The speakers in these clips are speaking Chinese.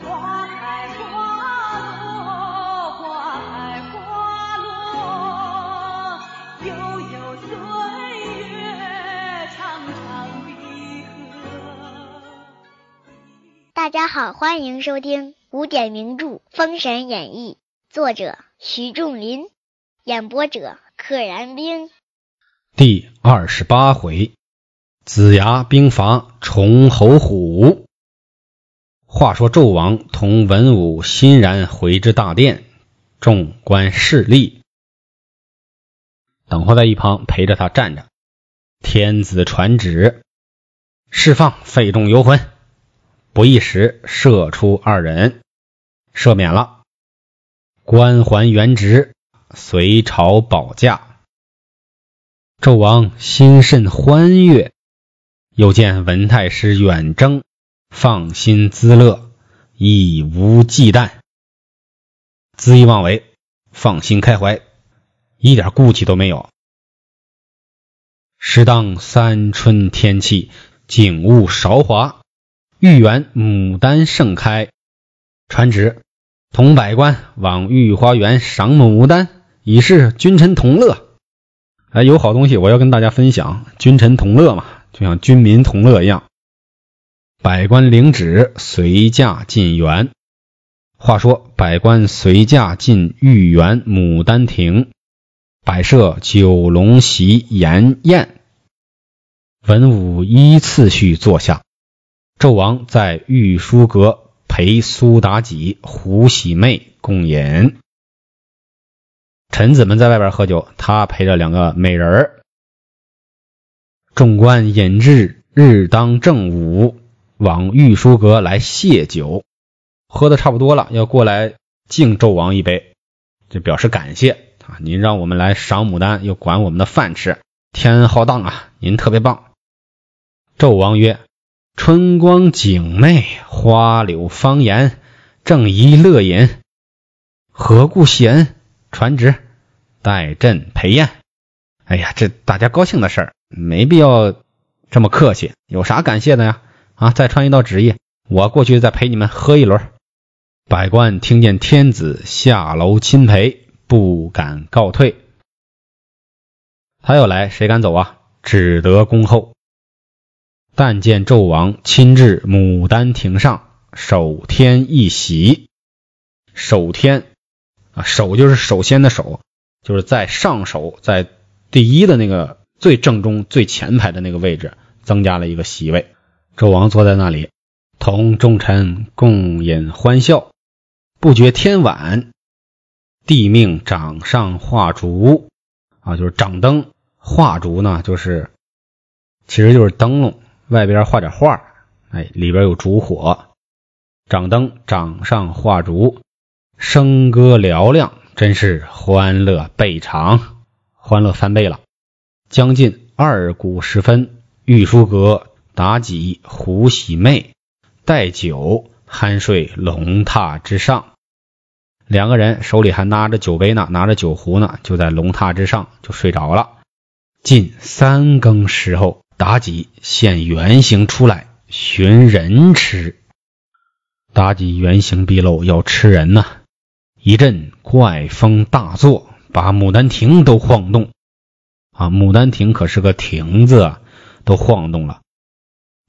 花开花落，花开花落，悠悠岁月，长长的河大家好，欢迎收听古典名著《封神演义》，作者徐仲林，演播者可燃冰。第二十八回，子牙兵伐崇侯虎。话说纣王同文武欣然回至大殿，众官侍立，等候在一旁陪着他站着。天子传旨，释放费仲游魂。不一时，射出二人，赦免了，官还原职，隋朝保驾。纣王心甚欢悦，又见文太师远征，放心滋乐，以无忌惮，恣意妄为，放心开怀，一点顾忌都没有。时当三春天气，景物韶华，玉园牡丹盛开。传旨，同百官往御花园赏牡丹，以示君臣同乐。哎，有好东西我要跟大家分享，君臣同乐嘛，就像君民同乐一样。百官领旨，随驾进园。话说，百官随驾进御园牡丹亭，摆设九龙席筵宴，文武依次序坐下。纣王在御书阁陪苏妲己、胡喜妹共饮。臣子们在外边喝酒，他陪着两个美人儿。众官引至日当正午，往御书阁来谢酒，喝的差不多了，要过来敬纣王一杯，就表示感谢啊！您让我们来赏牡丹，又管我们的饭吃，天恩浩荡啊！您特别棒。纣王曰：“春光景媚，花柳芳颜，正宜乐饮，何故谢恩？”传旨，代朕陪宴。哎呀，这大家高兴的事儿，没必要这么客气。有啥感谢的呀？啊，再传一道旨意，我过去再陪你们喝一轮。百官听见天子下楼亲陪，不敢告退。他要来，谁敢走啊？只得恭候。但见纣王亲至牡丹亭上，守天一席。守天。啊，首就是首先的首，就是在上首，在第一的那个最正中、最前排的那个位置，增加了一个席位。纣王坐在那里，同众臣共饮欢笑。不觉天晚，帝命掌上画烛，啊，就是掌灯。画烛呢，就是其实就是灯笼，外边画点画，哎，里边有烛火。掌灯，掌上画烛。笙歌嘹亮，真是欢乐倍长，欢乐翻倍了。将近二鼓时分，御书阁妲己、胡喜妹带酒酣睡龙榻之上，两个人手里还拿着酒杯呢，拿着酒壶呢，就在龙榻之上就睡着了。近三更时候，妲己现原形出来寻人吃。妲己原形毕露，要吃人呐！一阵怪风大作，把牡丹亭都晃动。啊，牡丹亭可是个亭子啊，都晃动了。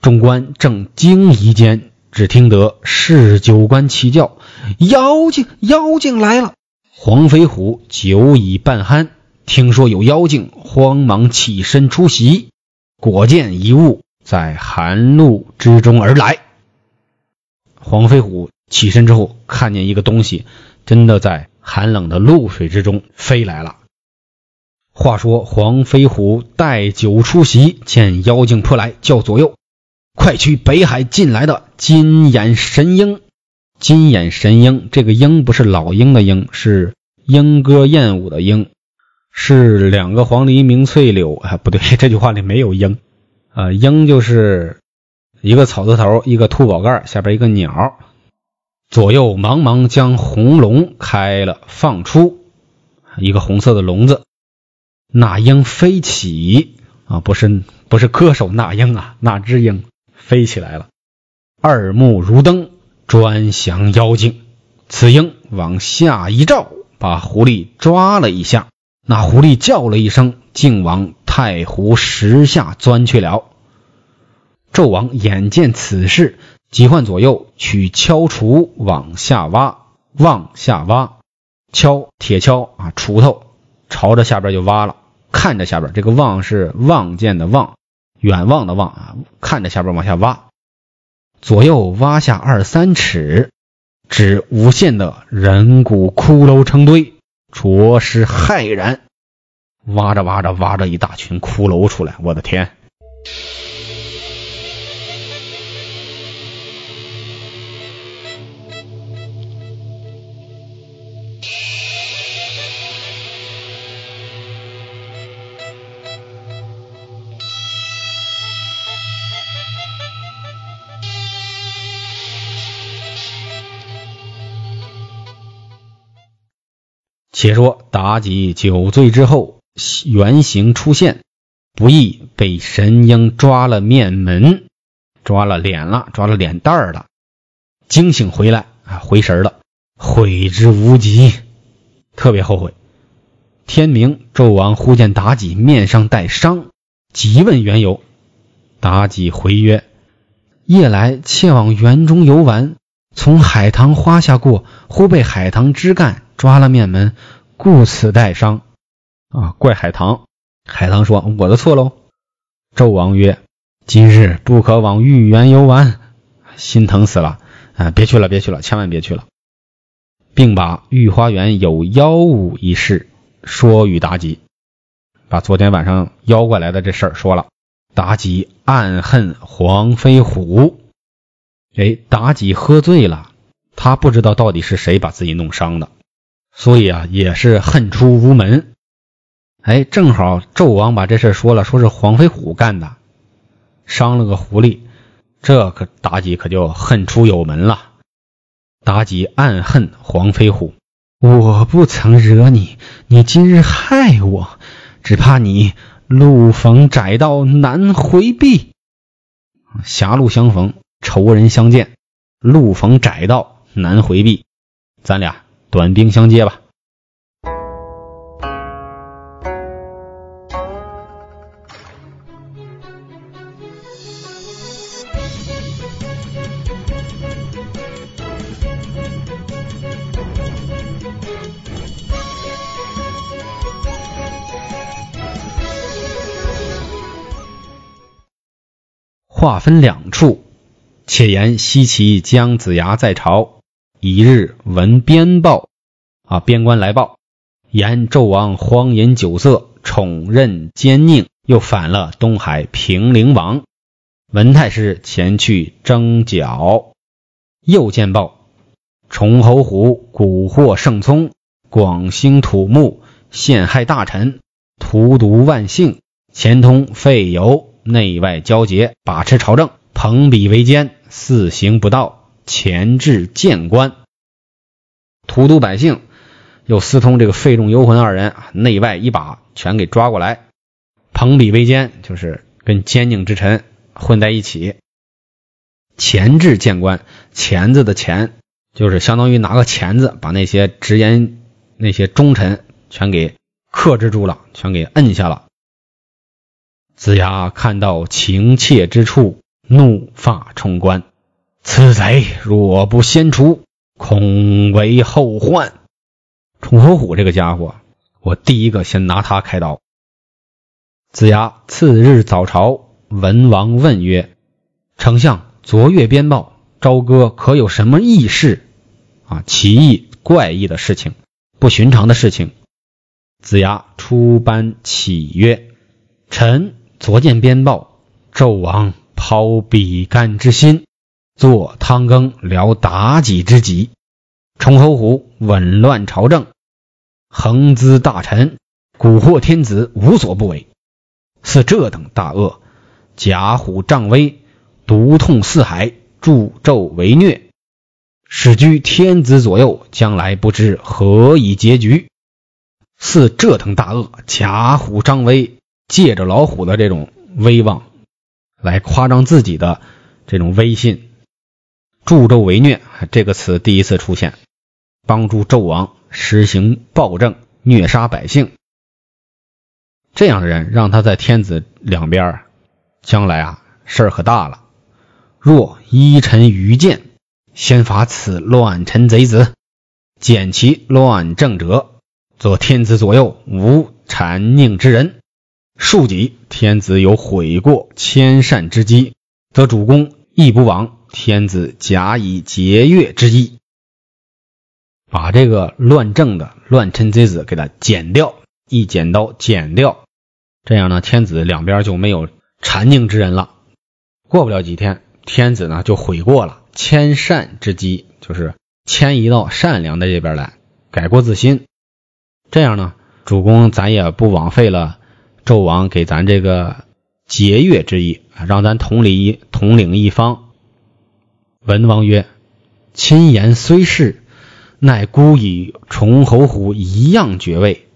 众官正惊疑间，只听得侍酒官齐叫：“妖精，妖精来了！”黄飞虎酒已半酣，听说有妖精，慌忙起身出席，果见一物在寒露之中而来。黄飞虎起身之后，看见一个东西。真的在寒冷的露水之中飞来了。话说黄飞虎带酒出席，见妖精扑来，叫左右快去北海进来的金眼神鹰。金眼神鹰，这个鹰不是老鹰的鹰，是莺歌燕舞的鹰，是两个黄鹂鸣翠柳啊，不对，这句话里没有鹰啊，鹰就是一个草字头，一个兔宝盖，下边一个鸟。左右茫茫将红笼开了，放出一个红色的笼子。那鹰飞起啊，不是不是歌手那英啊，那只鹰飞起来了，二目如灯，专降妖精。此鹰往下一照，把狐狸抓了一下，那狐狸叫了一声，竟往太湖石下钻去了。纣王眼见此事，急唤左右取锹锄往下挖，往下挖，锹铁锹啊，锄头朝着下边就挖了，看着下边，这个望是望见的望，远望的望啊，看着下边往下挖，左右挖下二三尺。只无限的人骨骷髅成堆，着实骇然。挖着挖着，挖着一大群骷髅出来，我的天！且说妲己酒醉之后，原形出现，不意被神鹰抓了面门，抓了脸了，抓了脸蛋儿了。惊醒回来啊，回神了，悔之无及，特别后悔。天明，纣王忽见妲己面上带伤，急问缘由。妲己回曰：“夜来妾往园中游玩，从海棠花下过，忽被海棠枝干。”抓了面门，故此带伤啊！怪海棠。海棠说：“我的错喽。”纣王曰：“今日不可往玉园游玩，心疼死了啊！别去了，别去了，千万别去了，并把御花园有妖物一事说与妲己，把昨天晚上妖怪来的这事儿说了。妲己暗恨黄飞虎。哎，妲己喝醉了，他不知道到底是谁把自己弄伤的。所以啊，也是恨出无门。哎，正好纣王把这事说了，说是黄飞虎干的，伤了个狐狸，这可妲己可就恨出有门了。妲己暗恨黄飞虎，我不曾惹你，你今日害我，只怕你路逢窄道难回避。狭路相逢，仇人相见，路逢窄道难回避，咱俩。短兵相接吧。话分两处，且言西岐姜子牙在朝。一日闻边报，啊，边关来报，言纣王荒淫酒色，宠任奸佞，又反了东海平陵王。文太师前去征剿。又见报，崇侯虎蛊惑圣聪，广兴土木，陷害大臣，荼毒万姓，前通废尤，内外交结，把持朝政，朋比为奸，肆行不道。前置谏官，荼毒百姓，又私通这个费仲、游魂二人，内外一把全给抓过来，朋比为奸，就是跟奸佞之臣混在一起。钳制谏官，钳子的钳，就是相当于拿个钳子把那些直言、那些忠臣全给克制住了，全给摁下了。子牙看到情切之处，怒发冲冠。此贼若不先除，恐为后患。崇侯虎这个家伙，我第一个先拿他开刀。子牙次日早朝，文王问曰：“丞相，昨月边报，朝歌可有什么异事？啊，奇异怪异的事情，不寻常的事情。”子牙出班启曰：“臣昨见边报，纣王抛比干之心。”做汤羹聊妲己之急，崇侯虎紊乱朝政，横资大臣，蛊惑天子，无所不为。似这等大恶，假虎仗威，毒痛四海，助纣为虐，使居天子左右，将来不知何以结局。似这等大恶，假虎张威，借着老虎的这种威望，来夸张自己的这种威信。助纣为虐这个词第一次出现，帮助纣王实行暴政，虐杀百姓。这样的人让他在天子两边，将来啊事儿可大了。若依臣愚见，先伐此乱臣贼子，减其乱政者，则天子左右无谄佞之人。庶几天子有悔过迁善之机，则主公亦不枉天子假以节约之意，把这个乱政的乱臣贼子给他剪掉，一剪刀剪掉。这样呢，天子两边就没有谄佞之人了。过不了几天，天子呢就悔过了，迁善之机，就是迁移到善良的这边来，改过自新。这样呢，主公咱也不枉费了纣王给咱这个节约之意，让咱统领一统领一方。文王曰：“亲言虽是，乃孤以崇侯虎一样爵位，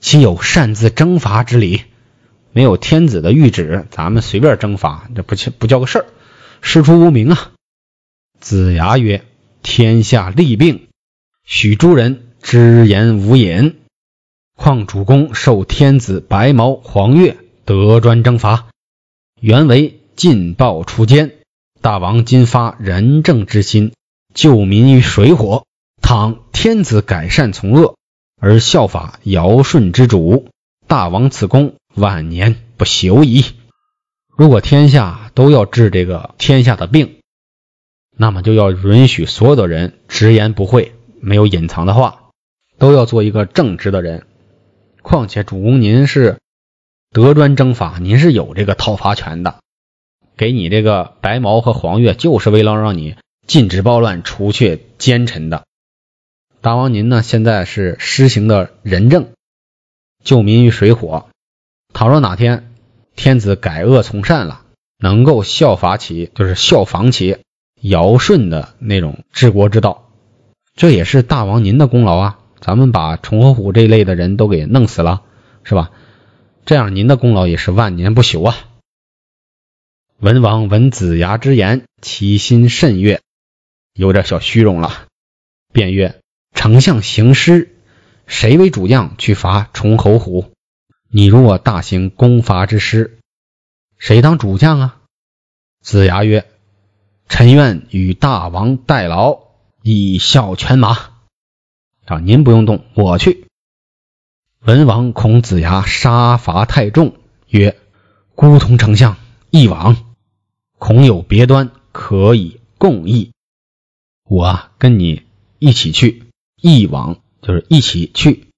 岂有擅自征伐之理？”没有天子的谕旨，咱们随便征伐，这不不叫个事儿，师出无名啊！子牙曰：“天下利病，许诸人之言无隐。况主公受天子白毛黄钺，得专征伐，原为尽报除奸。大王今发仁政之心，救民于水火。倘天子改善从恶，而效法尧舜之主，大王此功。”万年不朽矣。如果天下都要治这个天下的病，那么就要允许所有的人直言不讳，没有隐藏的话，都要做一个正直的人。况且主公您是德专征伐，您是有这个讨伐权的，给你这个白毛和黄月，就是为了让你禁止暴乱，除却奸臣的。大王您呢，现在是施行的仁政，救民于水火。倘若哪天天子改恶从善了，能够效法起，就是效仿起尧舜的那种治国之道，这也是大王您的功劳啊！咱们把崇侯虎这一类的人都给弄死了，是吧？这样您的功劳也是万年不朽啊！文王闻子牙之言，其心甚悦，有点小虚荣了，便曰：“丞相行师，谁为主将去伐崇侯虎？”你若大行攻伐之师，谁当主将啊？子牙曰：“臣愿与大王代劳，以效犬马。”啊，您不用动，我去。文王恐子牙杀伐太重，曰：“孤同丞相一往，恐有别端，可以共议。我啊跟你一起去，一往就是一起去。”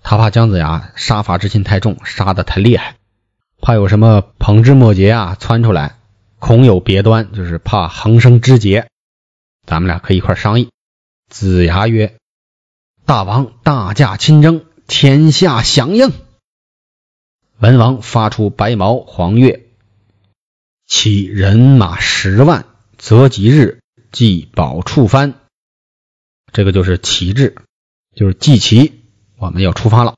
他怕姜子牙杀伐之心太重，杀的太厉害，怕有什么旁枝末节啊窜出来，恐有别端，就是怕横生枝节。咱们俩可以一块商议。子牙曰：“大王大驾亲征，天下响应。”文王发出白毛黄钺，起人马十万，择吉日祭宝处藩。这个就是旗帜，就是祭旗。我们要出发了，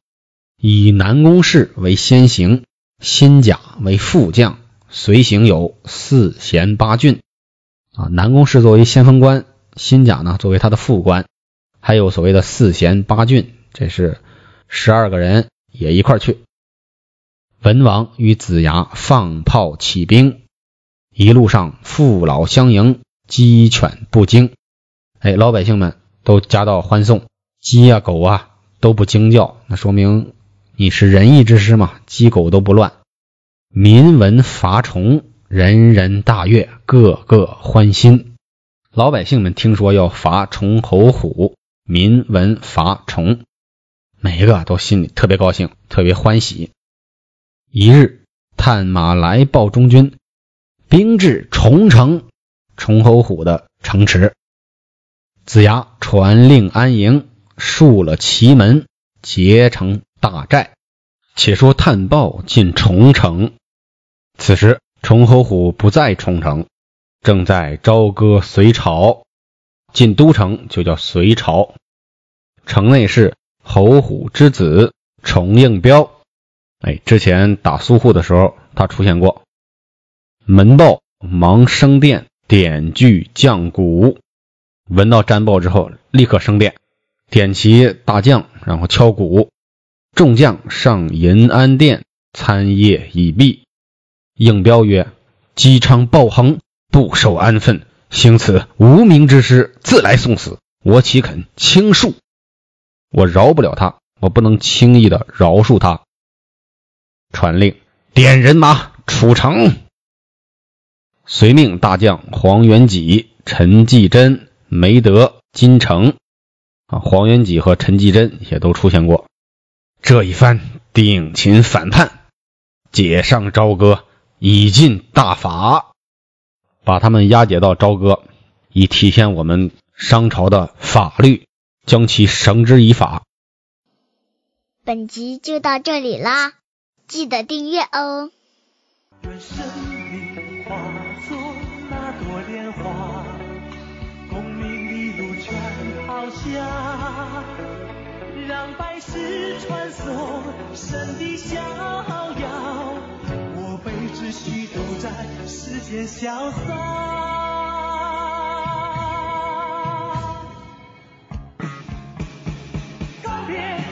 以南宫氏为先行，辛甲为副将，随行有四贤八俊。啊，南宫氏作为先锋官，辛甲呢作为他的副官，还有所谓的四贤八俊，这是十二个人也一块去。文王与子牙放炮起兵，一路上父老相迎，鸡犬不惊。哎，老百姓们都夹道欢送，鸡啊狗啊。都不惊叫，那说明你是仁义之师嘛？鸡狗都不乱。民闻伐崇，人人大悦，个个欢心。老百姓们听说要伐崇侯虎，民闻伐崇，每一个都心里特别高兴，特别欢喜。一日，探马来报中军，兵至崇城，崇侯虎的城池。子牙传令安营。竖了旗门，结成大寨。且说探报进重城，此时崇侯虎不在重城，正在朝歌隋朝。进都城就叫隋朝。城内是侯虎之子崇应彪。哎，之前打苏护的时候他出现过。门报忙升殿点炬降鼓。闻到战报之后，立刻升殿，点齐大将，然后敲鼓。众将上银安殿参谒已毕，应彪曰：“姬昌暴横，不守安分，行此无名之师，自来送死，我岂肯轻恕？我饶不了他，我不能轻易的饶恕他。”传令，点人马出城。遂命大将黄元吉、陈继贞、梅德、金城啊，黄元吉和陈继贞也都出现过。这一番定秦反叛，解上朝歌，以尽大法，把他们押解到朝歌，以体现我们商朝的法律，将其绳之以法。本集就到这里啦，记得订阅哦。化作那朵莲花，功名利禄全抛下，让百世传颂神的逍遥。我辈只需独在世间潇洒。告别。